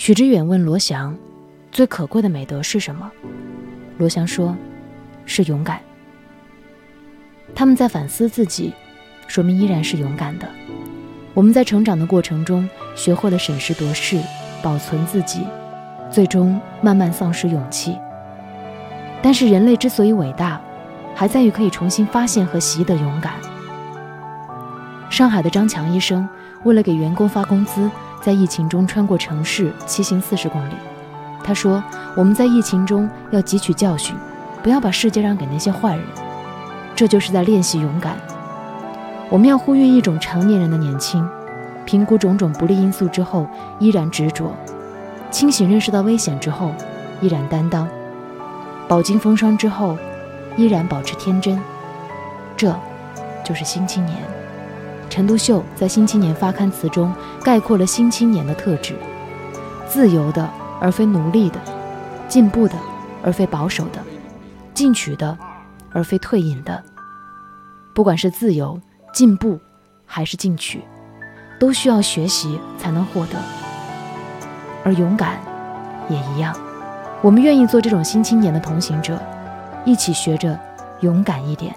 许知远问罗翔：“最可贵的美德是什么？”罗翔说：“是勇敢。”他们在反思自己，说明依然是勇敢的。我们在成长的过程中，学会了审时度势，保存自己，最终慢慢丧失勇气。但是人类之所以伟大，还在于可以重新发现和习得勇敢。上海的张强医生为了给员工发工资，在疫情中穿过城市，骑行四十公里。他说：“我们在疫情中要汲取教训，不要把世界让给那些坏人。”这就是在练习勇敢。我们要呼吁一种成年人的年轻，评估种种不利因素之后依然执着，清醒认识到危险之后依然担当，饱经风霜之后依然保持天真。这，就是新青年。陈独秀在《新青年》发刊词中概括了新青年的特质：自由的而非奴隶的，进步的而非保守的，进取的而非退隐的。不管是自由。进步还是进取，都需要学习才能获得。而勇敢也一样，我们愿意做这种新青年的同行者，一起学着勇敢一点。